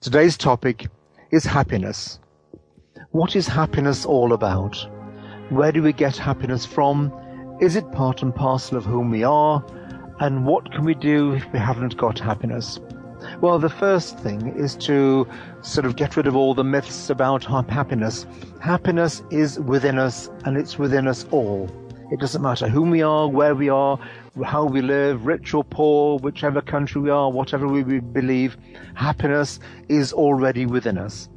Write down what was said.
Today's topic is happiness. What is happiness all about? Where do we get happiness from? Is it part and parcel of whom we are? And what can we do if we haven't got happiness? Well, the first thing is to sort of get rid of all the myths about happiness. Happiness is within us and it's within us all. It doesn't matter whom we are, where we are, how we live, rich or poor, whichever country we are, whatever we believe, happiness is already within us.